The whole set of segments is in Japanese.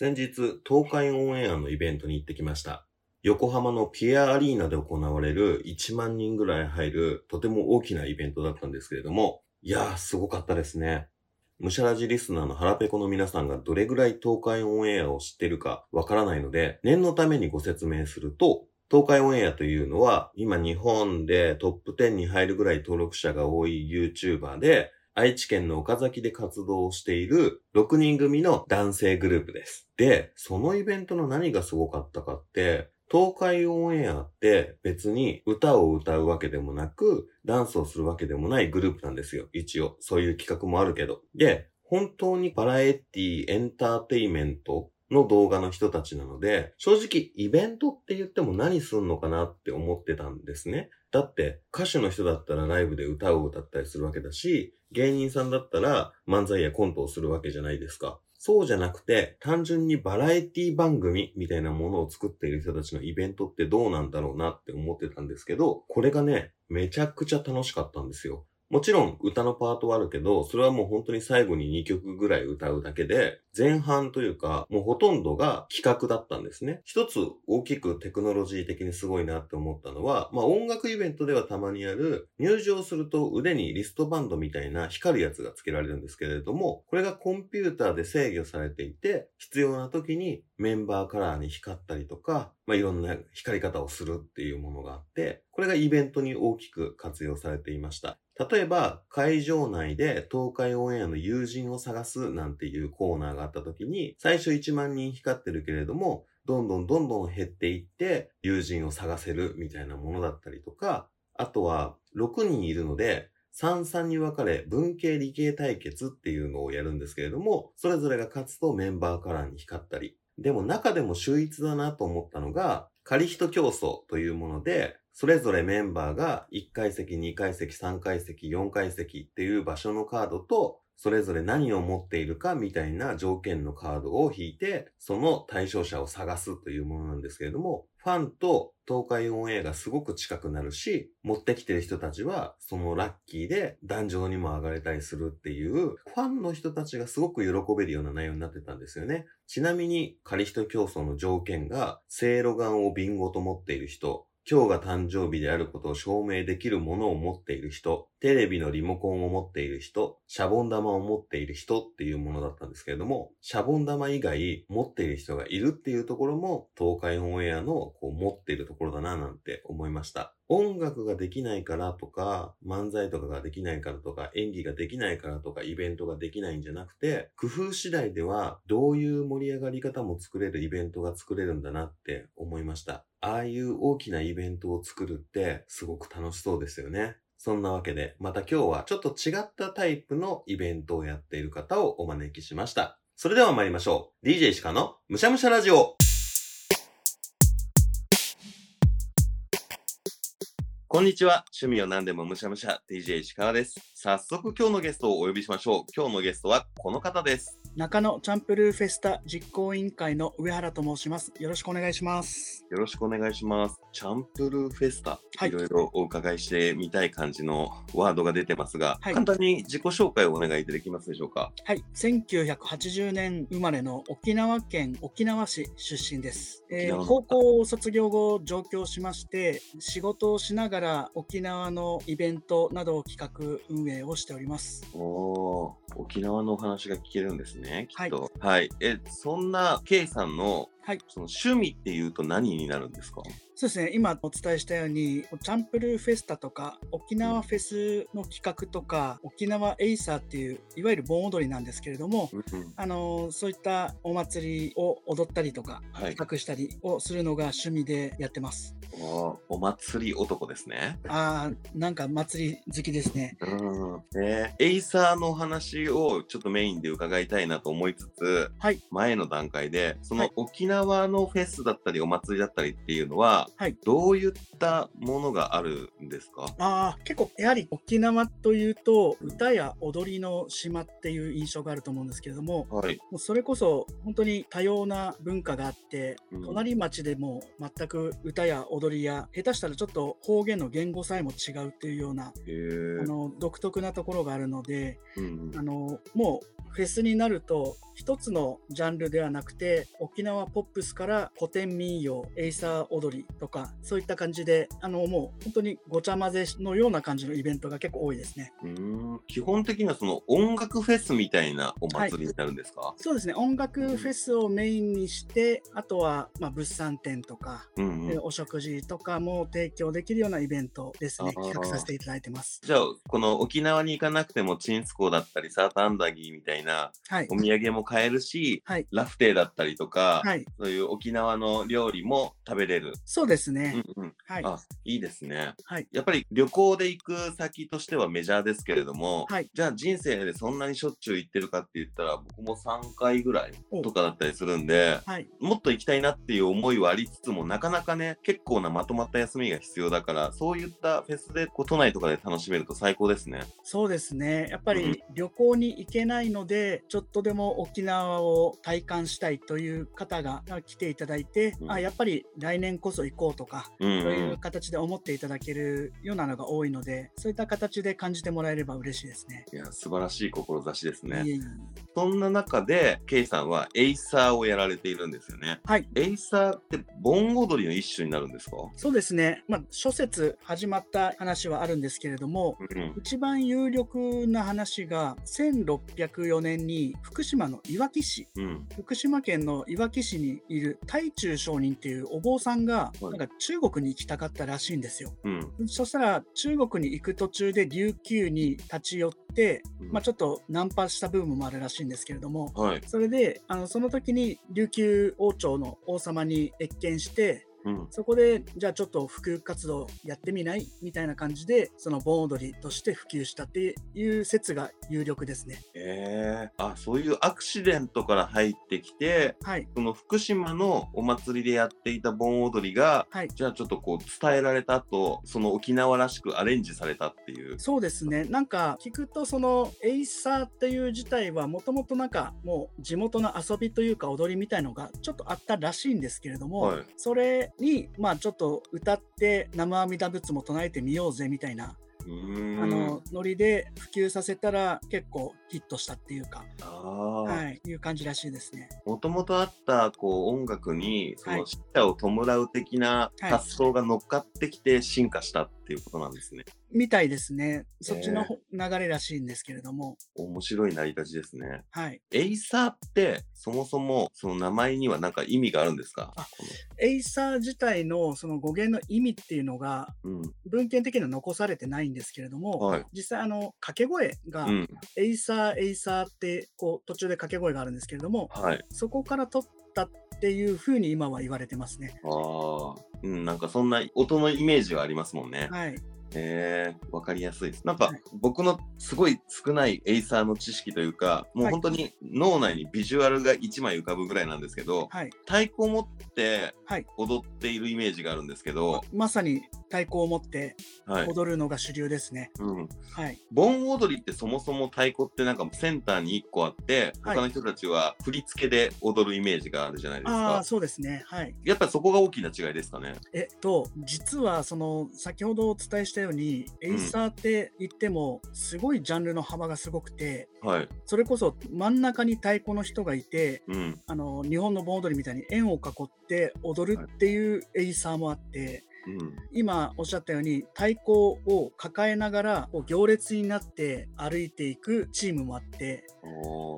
先日、東海オンエアのイベントに行ってきました。横浜のピアアリーナで行われる1万人ぐらい入るとても大きなイベントだったんですけれども、いやー、すごかったですね。ムシャラジリスナーの腹ペコの皆さんがどれぐらい東海オンエアを知ってるかわからないので、念のためにご説明すると、東海オンエアというのは、今日本でトップ10に入るぐらい登録者が多い YouTuber で、愛知県の岡崎で活動をしている6人組の男性グループです。で、そのイベントの何がすごかったかって、東海オンエアって別に歌を歌うわけでもなく、ダンスをするわけでもないグループなんですよ。一応。そういう企画もあるけど。で、本当にバラエティエンターテイメントの動画の人たちなので、正直イベントって言っても何すんのかなって思ってたんですね。だって歌手の人だったらライブで歌を歌ったりするわけだし、芸人さんだったら漫才やコントをするわけじゃないですか。そうじゃなくて、単純にバラエティ番組みたいなものを作っている人たちのイベントってどうなんだろうなって思ってたんですけど、これがね、めちゃくちゃ楽しかったんですよ。もちろん歌のパートはあるけど、それはもう本当に最後に2曲ぐらい歌うだけで、前半というか、もうほとんどが企画だったんですね。一つ大きくテクノロジー的にすごいなって思ったのは、まあ音楽イベントではたまにある、入場すると腕にリストバンドみたいな光るやつが付けられるんですけれども、これがコンピューターで制御されていて、必要な時にメンバーカラーに光ったりとか、まあいろんな光り方をするっていうものがあって、これがイベントに大きく活用されていました。例えば、会場内で東海オンエアの友人を探すなんていうコーナーがあった時に、最初1万人光ってるけれども、どんどんどんどん減っていって、友人を探せるみたいなものだったりとか、あとは、6人いるので、三々に分かれ文系理系対決っていうのをやるんですけれども、それぞれが勝つとメンバーカラーに光ったり。でも中でも秀逸だなと思ったのが、仮人競争というもので、それぞれメンバーが1階席、2階席、3階席、4階席っていう場所のカードと、それぞれ何を持っているかみたいな条件のカードを引いて、その対象者を探すというものなんですけれども、ファンと東海オンエアがすごく近くなるし、持ってきてる人たちは、そのラッキーで壇上にも上がれたりするっていう、ファンの人たちがすごく喜べるような内容になってたんですよね。ちなみに、仮人競争の条件が、せいろがんをビンゴと持っている人、今日が誕生日であることを証明できるものを持っている人、テレビのリモコンを持っている人、シャボン玉を持っている人っていうものだったんですけれども、シャボン玉以外持っている人がいるっていうところも、東海オンエアのこう持っているところだななんて思いました。音楽ができないからとか、漫才とかができないからとか、演技ができないからとか、イベントができないんじゃなくて、工夫次第ではどういう盛り上がり方も作れるイベントが作れるんだなって思いました。ああいう大きなイベントを作るってすごく楽しそうですよね。そんなわけで、また今日はちょっと違ったタイプのイベントをやっている方をお招きしました。それでは参りましょう。DJ 石川のむしゃむしゃラジオ。こんにちは。趣味を何でもむしゃむしゃ TJ 石川です。早速今日のゲストをお呼びしましょう。今日のゲストはこの方です。中野チャンプルーフェスタ実行委員会の上原と申します。よろしくお願いします。よろしくお願いします。チャンプルーフェスタ、はいいろいろお伺いしてみたい感じのワードが出てますが、はい簡単に自己紹介をお願いいただけますでしょうか？はい、1980年生まれの沖縄県沖縄市出身です。えー高校を卒業後上京しまして、仕事をしながら沖縄のイベントなどを企画運営をしております。おー、沖縄のお話が聞けるんですね、きっと。はい。え、そんな K さんのはい、その趣味っていうと何になるんですか？そうですね、今お伝えしたように、チャンプルーフェスタとか、沖縄フェスの企画とか、沖縄エイサーっていう、いわゆる盆踊りなんですけれども、うんうんあのそういったお祭りを踊ったりとか、はい。企画したりをするのが趣味でやってます。おーお祭り男ですね。ああ、なんか祭り好きですね。うん。ねエイサーの話をちょっとメインで伺いたいなと思いつつ、はい、前の段階で、そのはい沖縄のフェスだったりお祭りだったりっていうのは、はいどういったものがあるんですか？ああ、結構やはり沖縄というと、歌や踊りの島っていう印象があると思うんですけれども、はい。もうそれこそ本当に多様な文化があって、うん。隣町でも全く歌や踊りや下手したらちょっと方言の言語さえも違うっていうようなあの独特なところがあるのでうん。あのもうフェスになると一つのジャンルではなくて沖縄ポップスから古典民謡エイサー踊りとかそういった感じであのもう本当にごちゃ混ぜのような感じのイベントが結構多いですね。うん。基本的にはその音楽フェスみたいなお祭りになるんですか、そうですね。音楽フェスをメインにしてあとはまあ物産展とか、うんうん。えお食事とかも提供できるようなイベントですね。企画させていただいてます。じゃあこの沖縄に行かなくてもチンスコーだったりサーターアンダギーみたいなはいお土産も買えるし、はいラフテーだったりとか、はいそういう沖縄の料理も食べれる。そうですうね。んうん、はいあいいですね。はいやっぱり旅行で行く先としてはメジャーですけれども、はいじゃあ人生でそんなにしょっちゅう行ってるかって言ったら僕も3回ぐらいおとかだったりするんで、はいもっと行きたいなっていう思いはありつつもなかなかね結構なまとまった休みが必要だからそういったフェスでこう都内とかで楽しめると最高ですね。そうですね。やっぱうんり旅行に行けないので、ちょっとでも沖縄を体感したいという方が来ていただいて、うんあやっぱり来年こそ行こうとか、うん、そういううん形で思っていただけるようなのが多いので、そういった形で感じてもらえれば嬉しいですね。いや素晴らしい志ですね。そんな中で、ケイさんはエイサーをやられているんですよね。はい。エイサーって盆踊りの一種になるんですか？そうですね。まあ、諸説始まった話はあるんですけれども、うん。一番有力な話が1604年に福島のいわき市うん。福島県のいわき市にいる袋中上人っていうお坊さんがはいなんか中国に行きたかったらしいんですよ。うん。そしたら中国に行く途中で琉球に立ち寄って、うんまあ、ちょっとナンパした部分もあるらしいんですけれどもはい。それであのその時に琉球王朝の王様に謁見してうん。そこでじゃあちょっと普及活動やってみない？みたいな感じでその盆踊りとして普及したっていう説が有力ですね。ええあ、そういうアクシデントから入ってきて、はい、その福島のお祭りでやっていた盆踊りが、はいじゃあちょっとこう伝えられた後、その沖縄らしくアレンジされたっていう。そうですね。なんか聞くとそのエイサーっていう自体はもともとなんかもう地元の遊びというか踊りみたいのがちょっとあったらしいんですけれども、はいそれにまあちょっと歌って生阿弥陀仏も唱えてみようぜみたいな。あのノリで普及させたら結構ヒットしたっていうか、はい、いう感じらしいですね。もともとあったこう音楽にそはいの死者を弔う的なはい発想が乗っかってきて進化したっていうことなんですね。みたいですね。そっちのほ流れらしいんですけれども、面白い成り立ちですね。はい。エイサーってそもそもその名前には何か意味があるんですか？あエイサー自体のその語源の意味っていうのが文献的には残されてないんですけれども、はい実際あの掛け声が、うん。うん。エイサーエイサーってこう途中で掛け声があるんですけれどもはい。そこから取ったっていうふうに今は言われてますね。ああ。うん、なんかそんな音のイメージはありますもんね。はい。へえ、わかりやすいです。なんかはい僕のすごい少ないエイサーの知識というか、もうはい本当に脳内にビジュアルが1枚浮かぶぐらいなんですけど、はい。太鼓を持ってはい踊っているイメージがあるんですけど、まさに太鼓を持ってはい。踊るのが主流ですね。うん。はい。盆踊りってそもそも太鼓ってなんかセンターに1個あって、はい他の人たちは振り付けで踊るイメージがあるじゃないですかああ、。そうですね。はい。やっぱりそこが大きな違いですかね。えっと、実はその先ほどお伝えしたように、エイサーって言っても、すごいジャンルの幅がすごくて、はい。それこそ真ん中に太鼓の人がいて、うん。あの日本の盆踊りみたいに円を囲って踊るっていうエイサーもあって、うん。今おっしゃったように太鼓を抱えながらこう行列になって歩いていくチームもあって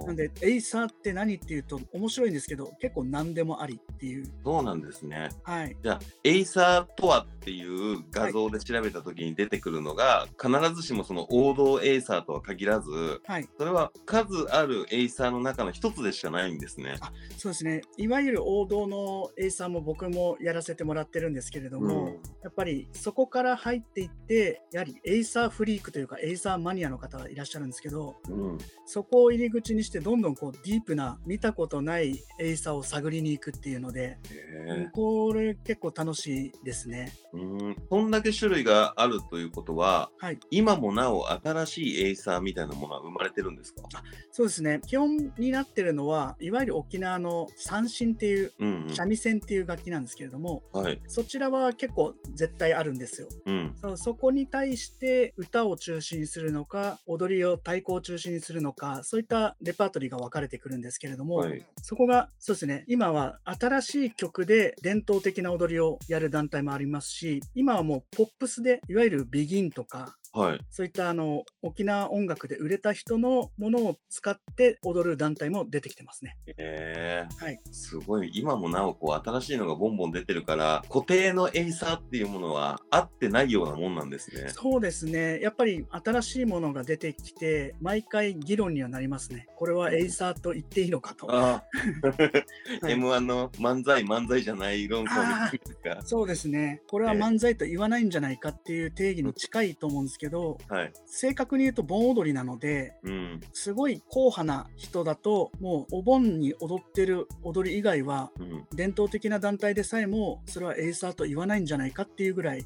なんでエイサーって何っていうと面白いんですけど結構何でもありっていう。そうなんですね。はい。じゃあ、エイサーとはっていう画像で調べた時に出てくるのが、必ずしもその王道エイサーとは限らず、はい。それは数あるエイサーの中の一つでしかないんですね。そうですね。いわゆる王道のエイサーも僕もやらせてもらってるんですけれども、うんやっぱりそこから入っていってやはりエイサーフリークというかエイサーマニアの方がいらっしゃるんですけどうん。そこを入り口にしてどんどんこうディープな見たことないエイサーを探りに行くっていうので、これ結構楽しいですね。うん。そんだけ種類があるということは、はい、今もなお新しいエイサーみたいなものは生まれてるんですか？そうですね。基本になってるのはいわゆる沖縄の三振っていううん、三味線っていう楽器なんですけれども、うん。はい。そちらは結構も絶対あるんですよ。うん。そそこに対して歌を中心にするのか踊りを太鼓を中心にするのかそういったレパートリーが分かれてくるんですけれども、はい。そこがそうですね今は新しい曲で伝統的な踊りをやる団体もありますし今はもうポップスでいわゆるビギンとかはい。そういったあの沖縄音楽で売れた人のものを使って踊る団体も出てきてますね。ええはい、すごい。今もなおこう新しいのがボンボン出てるから、固定のエイサーっていうものはあってないようなもんなんですね。そうですねやっぱり新しいものが出てきて毎回議論にはなりますね。これはエイサーと言っていいのかと。ああ、はい M1 の漫才漫才じゃない論争みたいですか？そうですねこれは漫才と言わないんじゃないかっていう定義に近いと思うんですけどはい。正確に言うと盆踊りなのでうん。すごい硬派な人だともうお盆に踊ってる踊り以外はうん。伝統的な団体でさえもそれはエイサーと言わないんじゃないかっていうぐらい。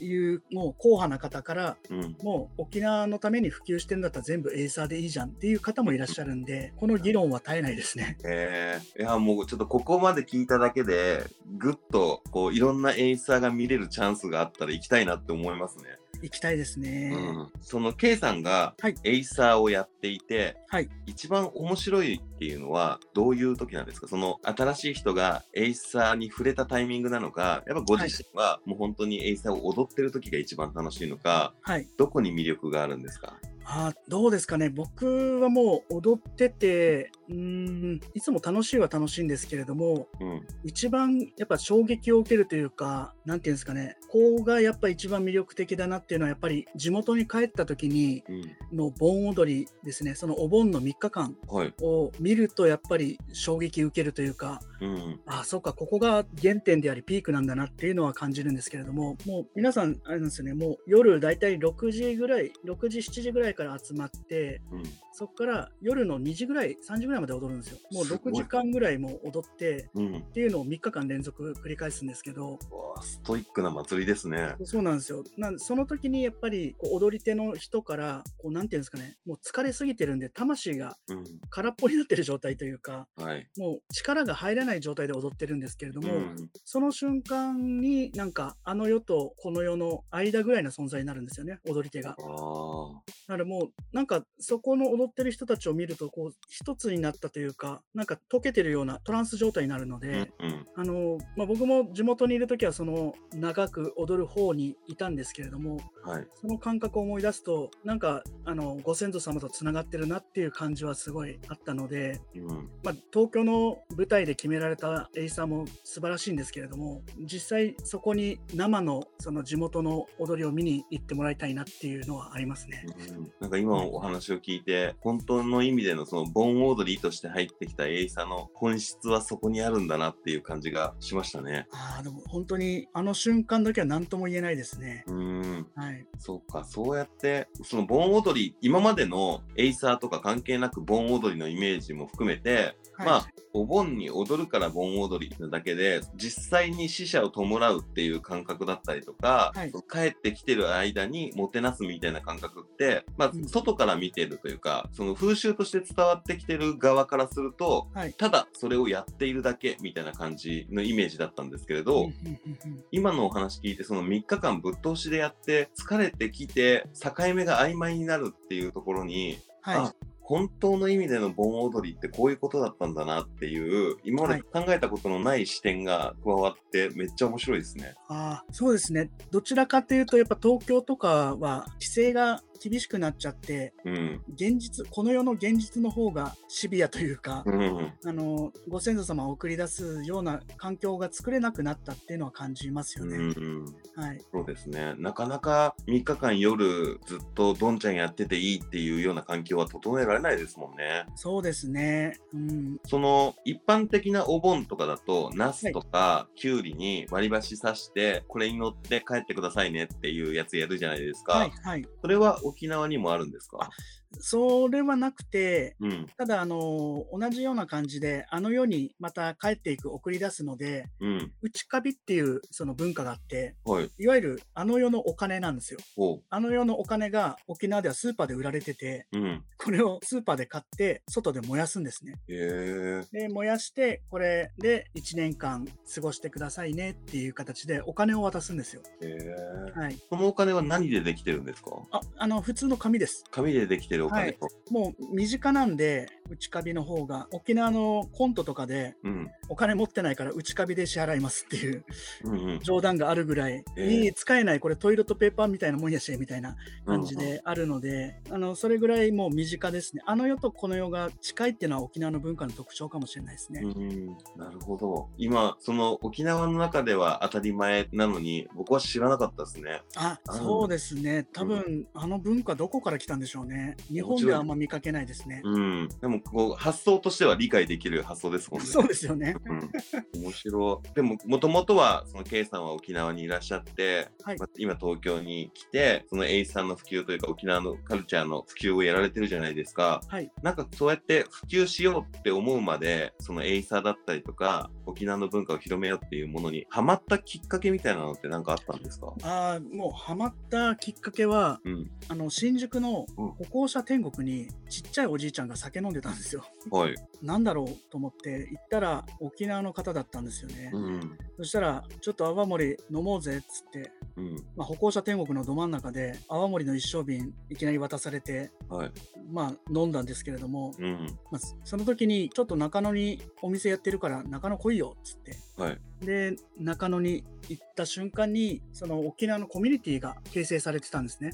いうもう硬派な方からうん。もう沖縄のために普及してるんだったら全部エイサーでいいじゃんっていう方もいらっしゃるんでこの議論は絶えないですね。ええいや、もうちょっとここまで聞いただけで、ぐっとこういろんなエイサーが見れるチャンスがあったら行きたいなって思いますね。行きたいですね。うん、その K さんがはい。エイサーをやっていて、はい。一番面白いっていうのはどういう時なんですか？その新しい人がエイサーに触れたタイミングなのかやっぱご自身はもう本当にエイサーを踊ってる時が一番楽しいのかはい。どこに魅力があるんですか？あーどうですかね。僕はもう踊っててうーんいつも楽しいは楽しいんですけれどもうん。一番やっぱ衝撃を受けるというかなんていうんですかね。ここがやっぱ一番魅力的だなっていうのはやっぱり地元に帰った時にうん。の盆踊りですね。そのお盆の3日間はい。を見るとやっぱり衝撃受けるというかうん。あそうかここが原点でありピークなんだなっていうのは感じるんですけれどももう皆さんあれなんですよねもう夜だいたい6時ぐらい6時7時ぐらいから集まってうん。そこから夜の2時ぐらい3時ぐらいまで踊るんですよ。もうすごい。6時間ぐらいもう踊ってうん。っていうのを3日間連続繰り返すんですけど。ストイックな祭りですね。そうなんですよ。なんでその時にやっぱりこう踊り手の人からこうなんていうんですかねもう疲れすぎてるんで魂がうん。空っぽになってる状態というかはい。もう力が入らない状態で踊ってるんですけれども、うん。その瞬間になんかあの世とこの世の間ぐらいの存在になるんですよね踊り手が。なのでもうなんかそこの踊ってる人たちを見るとこう一つになったというかなんか溶けてるようなトランス状態になるのうんで、うん。あのまあ、僕も地元にいる時はその長く踊る方にいたんですけれどもはい。その感覚を思い出すとなんかあのご先祖様とつながってるなっていう感じはすごいあったので、うん。まあ、東京の舞台で決められたエイサーも素晴らしいんですけれども実際そこに生のその地元の踊りを見に行ってもらいたいなっていうのはありますね。うんなんか今お話を聞いて、本当の意味でのその盆踊りとして入ってきたエイサーの本質はそこにあるんだなっていう感じがしましたね。ああでも本当にあの瞬間だけは何とも言えないですね。うーん。はい、そうか、そうやって、その盆踊り、今までのエイサーとか関係なく盆踊りのイメージも含めて、はい、まあ、お盆に踊るから盆踊りなだけで、実際に死者を弔うっていう感覚だったりとか、はい。帰ってきてる間にもてなすみたいな感覚って、まあう、ん。外から見てるというか、その風習として伝わってきてる側からすると、はい。ただそれをやっているだけみたいな感じのイメージだったんですけれど、うんうんうんうん。今のお話聞いてその3日間ぶっ通しでやって疲れてきて境目が曖昧になるっていうところに、はい。あ本当の意味での盆踊りってこういうことだったんだなっていう今まで考えたことのない視点が加わってめっちゃ面白いですね。あーそうですねどちらかというとやっぱ東京とかは規制が厳しくなっちゃってうん。現実この世の現実の方がシビアというか、うん。あのご先祖様を送り出すような環境が作れなくなったっていうのは感じますようね。ん。はい、そうですね。なかなか3日間夜ずっとどんちゃんやってていいっていうような環境は整えられないですもんね。そうですね。うん、その一般的なお盆とかだと、ナスとかキュウリに割り箸刺して、これに乗って帰ってくださいねっていうやつやるじゃないですか。はいはい。それは沖縄にもあるんですか？それはなくて、うん。ただ、あの、同じような感じで、あの世にまた帰っていく、送り出すので、うん。内カビっていうその文化があって、はい。いわゆるあの世のお金なんですよ。あの世のお金が沖縄ではスーパーで売られてて、うん。これをスーパーで買って、外で燃やすんですね。で、燃やして、これで1年間過ごしてくださいねっていう形でお金を渡すんですよ。はい。そのお金は何でできてるんですか？あ、あの、普通の紙です。紙でできてるお金と。もう身近なんで、内カビの方が、沖縄のコントとかで、うん。お金持ってないから内カビで支払いますっていううんうん。冗談があるぐらい、ええ。いい使えない。これトイレットペーパーみたいなもんやしみたいな感じであるので、あのそれぐらいもう身近ですね。あの世とこの世が近いっていうのは沖縄の文化の特徴かもしれないですね、うん、なるほど。今、その沖縄の中では当たり前なのに、僕は知らなかったですね。ああそうですね。多分、あの文化どこから来たんでしょうね日本ではあんま見かけないですね、うん。でも、こう、発想としては理解できる発想ですもんね。そうですよねうん。面白い。でも、もともとは、その K さんは沖縄にいらっしゃって、はいまあ今東京に来て、そのエイさんの普及というか、沖縄のカルチャーの普及をやられてるじゃないですか。はいなんかそうやって普及しようって思うまで、そのエイサーだったりとか、沖縄の文化を広めようっていうものにハマったきっかけみたいなのって何かあったんですか？あーもうハマったきっかけはうん。あの新宿のうん歩行者天国にちっちゃいおじいちゃんが酒飲んでたんですよはい。なんだろうと思って行ったら沖縄の方だったんですよね、うん。そしたらちょっと泡盛飲もうぜっつって、うん。まあ、歩行者天国のど真ん中で泡盛の一升瓶いきなり渡されてはい。まあ飲んだんですけれども、うん。まあ、その時にちょっと中野にお店やってるから中野来いよっつってはい。で中野に行った瞬間にその沖縄のコミュニティが形成されてたんですね。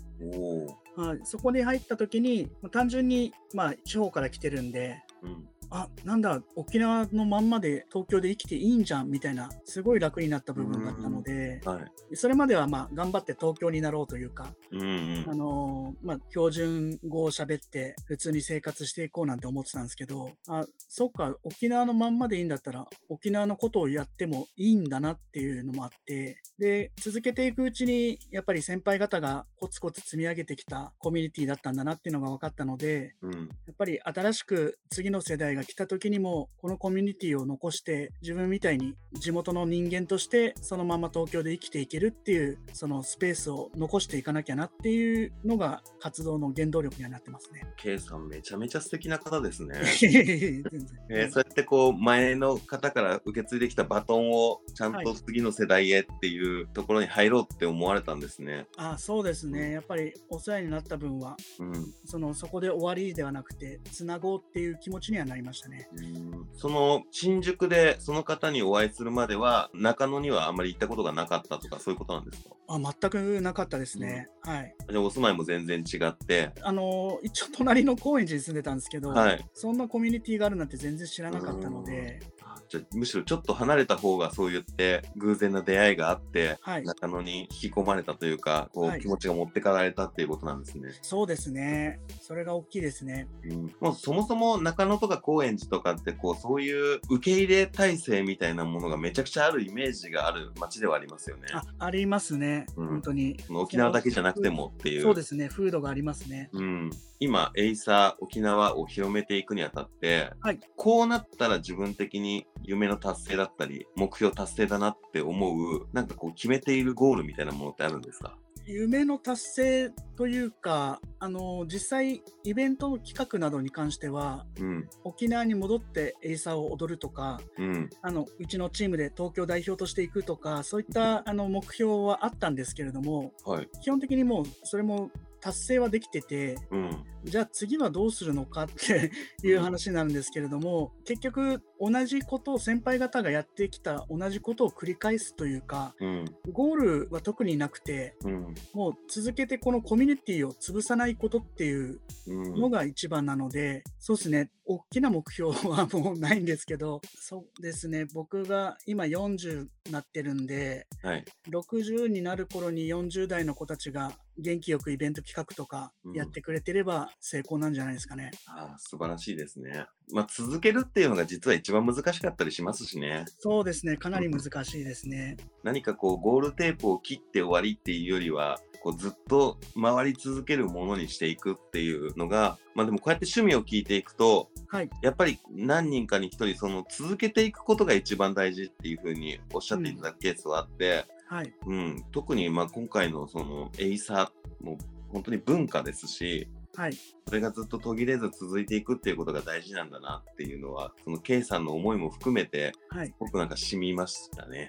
はい、そこに入った時にまあ単純にまあ地方から来てるんでうん。あなんだ沖縄のまんまで東京で生きていいんじゃんみたいなすごい楽になった部分だったのではい。それまではまあ頑張って東京になろうというか、うんうんあ。のーまあ、標準語を喋って普通に生活していこうなんて思ってたんですけどあそっか沖縄のまんまでいいんだったら沖縄のことをやってもいいんだなっていうのもあってで続けていくうちにやっぱり先輩方がコツコツ積み上げてきたコミュニティだったんだなっていうのが分かったのでうん。やっぱり新しく次の世代が来た時にもこのコミュニティを残して自分みたいに地元の人間としてそのまま東京で生きていけるっていうそのスペースを残していかなきゃなっていうのが活動の原動力にはなってますね。K さんめちゃめちゃ素敵な方ですね。えーそうやってこう前の方から受け継いできたバトンをちゃんと次の世代へっていうところに入ろうって思われたんですね。あそうですねやっぱりお世話になった分はうん。そのそこで終わりではなくてつなごうっていう気持ちにはなりましたね。うんその新宿でその方にお会いするまでは中野にはあんまり行ったことがなかったとかそういうことなんですか？あ全くなかったですね。はい。じゃあお住まいも全然違って。あの一応隣の高円寺に住んでたんですけど、はい。そんなコミュニティがあるなんて全然知らなかったので、あじゃあむしろちょっと離れた方がそう言って偶然な出会いがあってはい、中野に引き込まれたというかこう、はい気持ちが持ってかれたっていうことなんですね。そうですね。それが大きいですね。うん、もうそもそも中野とか高円寺とかってこうそういう受け入れ体制みたいなものがめちゃくちゃあるイメージがある街ではありますよね。あ、ありますね。うん本当に。沖縄だけじゃなくてもっていう。そうですね。風土がありますね。うん、今エイサー沖縄を広めていくにあたって、はいこうなったら自分的に夢の達成だったり目標達成だなって思うなんかこう決めているゴールみたいなものってあるんですか？夢の達成というか、あの実際イベントの企画などに関しては、うん。沖縄に戻ってエイサーを踊るとか、うん。あのうちのチームで東京代表としていくとか、そういったあの目標はあったんですけれども、はい。基本的にもうそれも達成はできてて、うん。じゃあ次はどうするのかっていう話になるんですけれども、結局同じことを先輩方がやってきた同じことを繰り返すというか、うん。ゴールは特になくて、うん。もう続けてこのコミュニティを潰さないことっていううん。のが一番なので、そうですね、大きな目標はもうないんですけど、そうですね、僕が今40になってるんで、はい。60になる頃に40代の子たちが元気よくイベント企画とかやってくれてれば成功なんじゃないですかね。あー素晴らしいですね。まあ、続けるっていうのが実は一一番難しかったりしますしね。そうですね。かなり難しいですね。何かこう、ゴールテープを切って終わりっていうよりは、こうずっと回り続けるものにしていくっていうのが、まあでもこうやって趣味を聞いていくと、はい。やっぱり何人かに一人その続けていくことが一番大事っていうふうにおっしゃっていただくケースはあって、はい。うん、特にまあ今回のそのエイサーも本当に文化ですし、はい。それがずっと途切れず続いていくっていうことが大事なんだなっていうのは、その K さんの思いも含めて、はい。僕なんか染みましたね。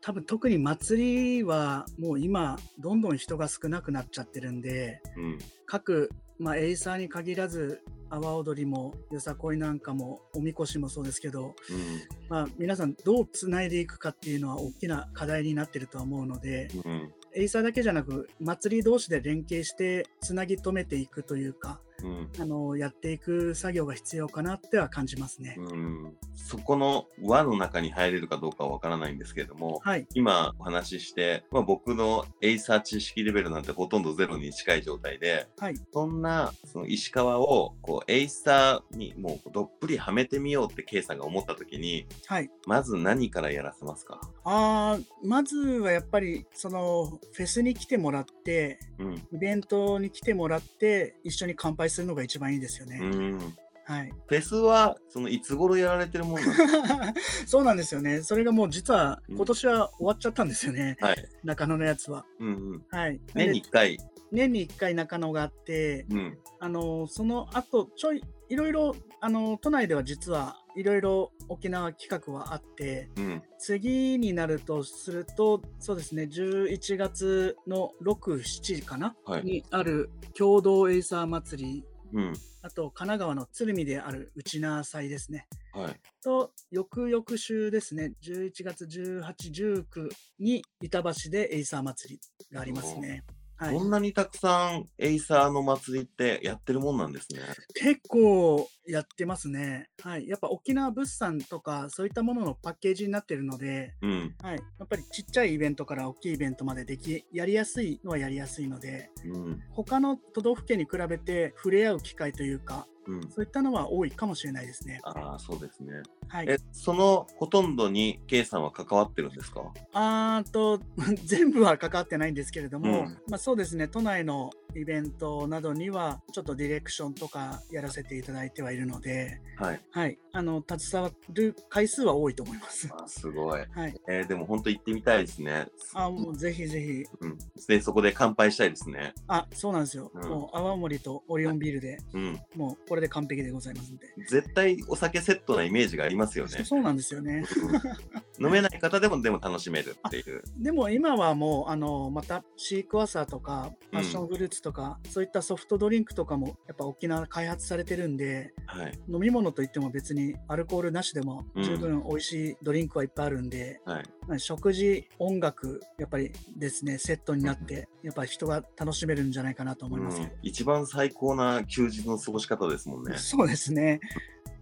多分特に祭りはもう今どんどん人が少なくなっちゃってるんでうん。各、まあ、エイサーに限らず阿波踊りもよさこいなんかもおみこしもそうですけど、うん。まあ、皆さんどうつないでいくかっていうのは大きな課題になってるとは思うのでうん。エイサーだけじゃなく祭り同士で連携してつなぎ止めていくというか。うん。あのやっていく作業が必要かなっては感じますね。うん。そこの輪の中に入れるかどうかはわからないんですけれども、はい、今お話しして、まあ、僕のエイサー知識レベルなんてほとんどゼロに近い状態で、はい、そんなその石川をこうエイサーにもうどっぷりはめてみようって K さんが思った時に、はいまず何からやらせますか？あーまずはやっぱりそのフェスに来てもらってうん。イベントに来てもらって一緒に乾杯するのが一番いいですよね。うん。はい、フェスはそのいつ頃やられてるもんなんですか？そうなんですよね。それがもう実は今年は終わっちゃったんですよね。はい。中野のやつは。うんうん。はい。年にで1回。年に1回中野があって、うん。あのその後ちょいいろいろあの都内では実はいろいろ沖縄企画はあってうん。次になるとするとそうですね11月の67かな、はいにある京都エイサー祭りうん。あと神奈川の鶴見である沖縄祭ですねはい。と翌々週ですね11月1819に板橋でエイサー祭りがありますね。はいこんなにたくさんエイサーの祭りってやってるもんなんですね。結構やってますね。はい。やっぱ沖縄物産とかそういったもののパッケージになってるので、うん。はい。やっぱりちっちゃいイベントから大きいイベントまででき、やりやすいのはやりやすいので、うん。他の都道府県に比べて触れ合う機会というか、うん。そういったのは多いかもしれないですね。ああ、そうですね。はい。え、そのほとんどに K さんは関わってるんですか？あーと、全部は関わってないんですけれども、うんまあそうですね、都内のイベントなどには、ちょっとディレクションとかやらせていただいてはいるので、はい。はい。あの、携わる回数は多いと思います。あーすごい。はい。えーでも本当行ってみたいですね。あ、もうぜひぜひ。うん。で、そこで乾杯したいですね。あ、そうなんですよ。うんもう泡盛とオリオンビールで、うん。もうこれで完璧でございますんで。絶対お酒セットなイメージがありますよね。そうなんですよね。うん飲めない方でもでも楽しめるっていう。でも今はもう、あの、またシークワーサーとか、うんパッションフルーツとか、そういったソフトドリンクとかも、やっぱ沖縄開発されてるんで、はい。飲み物といっても別にアルコールなしでもうん十分美味しいドリンクはいっぱいあるんで、はい。まあ食事、音楽、やっぱりですね、セットになって、やっぱり人が楽しめるんじゃないかなと思います。一番最高な休日の過ごし方ですもんね。そうですね。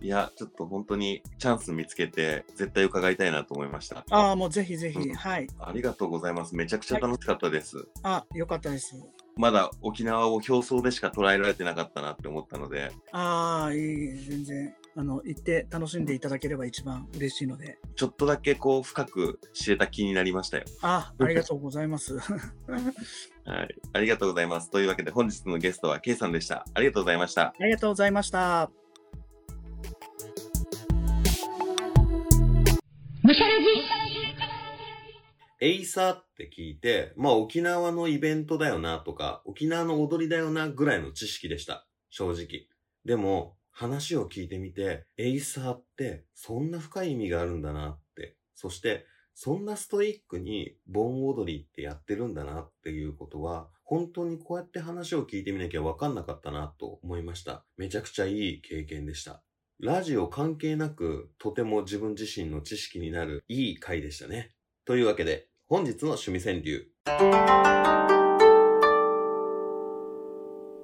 いや、ちょっと本当にチャンス見つけて、絶対伺いたいなと思いました。ああ、もうぜひぜひ、うんはい。ありがとうございます。めちゃくちゃ楽しかったです。あ、よかったです。まだ沖縄を表層でしか捉えられてなかったなって思ったので、ああ、いい、全然。あの、行って楽しんでいただければ一番嬉しいので。ちょっとだけこう深く知れた気になりましたよ。あ、ありがとうございます。はい。ありがとうございます。というわけで本日のゲストは K さんでした。ありがとうございました。ありがとうございました。むしゃらじエイサーって聞いて、まあ沖縄のイベントだよなとか、沖縄の踊りだよなぐらいの知識でした。正直。でも、話を聞いてみて、エイサーってそんな深い意味があるんだなって。そして、そんなストイックに盆踊りってやってるんだなっていうことは、本当にこうやって話を聞いてみなきゃわかんなかったなと思いました。めちゃくちゃいい経験でした。ラジオ関係なく、とても自分自身の知識になるいい回でしたね。というわけで、本日の趣味川柳。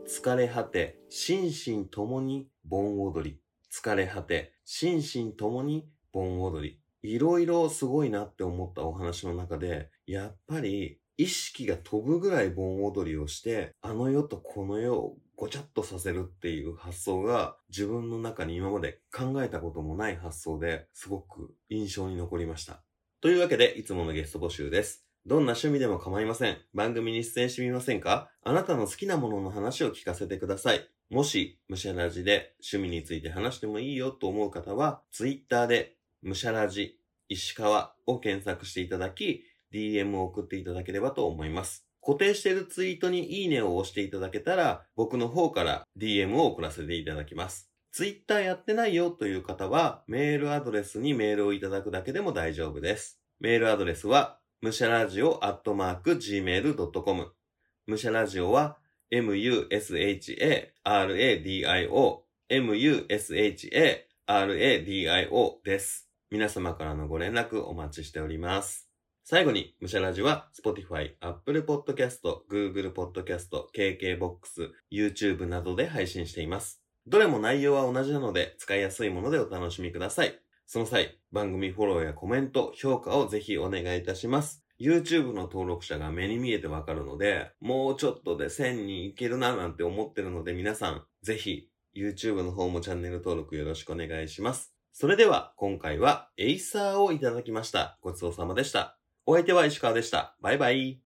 疲れ果て、心身ともに盆踊り。疲れ果て、心身ともに盆踊り。いろいろすごいなって思ったお話の中で、やっぱり意識が飛ぶぐらい盆踊りをして、あの世とこの世をごちゃっとさせるっていう発想が自分の中に今まで考えたこともない発想ですごく印象に残りました。というわけで、いつものゲスト募集です。どんな趣味でも構いません。番組に出演してみませんか？あなたの好きなものの話を聞かせてください。もし、むしゃらじで趣味について話してもいいよと思う方は、ツイッターで、むしゃらじ、石川を検索していただき、DM を送っていただければと思います。固定しているツイートにいいねを押していただけたら、僕の方から DM を送らせていただきます。ツイッターやってないよという方は、メールアドレスにメールをいただくだけでも大丈夫です。メールアドレスは、むしゃらじおアットマーク gmail.com。むしゃらじおは、musharadio、musharadio です。皆様からのご連絡お待ちしております。最後に、むしゃらじは、Spotify、Apple Podcast、Google Podcast、KKBOX、YouTube などで配信しています。どれも内容は同じなので、使いやすいものでお楽しみください。その際、番組フォローやコメント、評価をぜひお願いいたします。YouTube の登録者が目に見えてわかるので、もうちょっとで1000人いけるななんて思ってるので皆さん、ぜひ YouTube の方もチャンネル登録よろしくお願いします。それでは、今回はエイサーをいただきました。ごちそうさまでした。お相手は石川でした。バイバイ。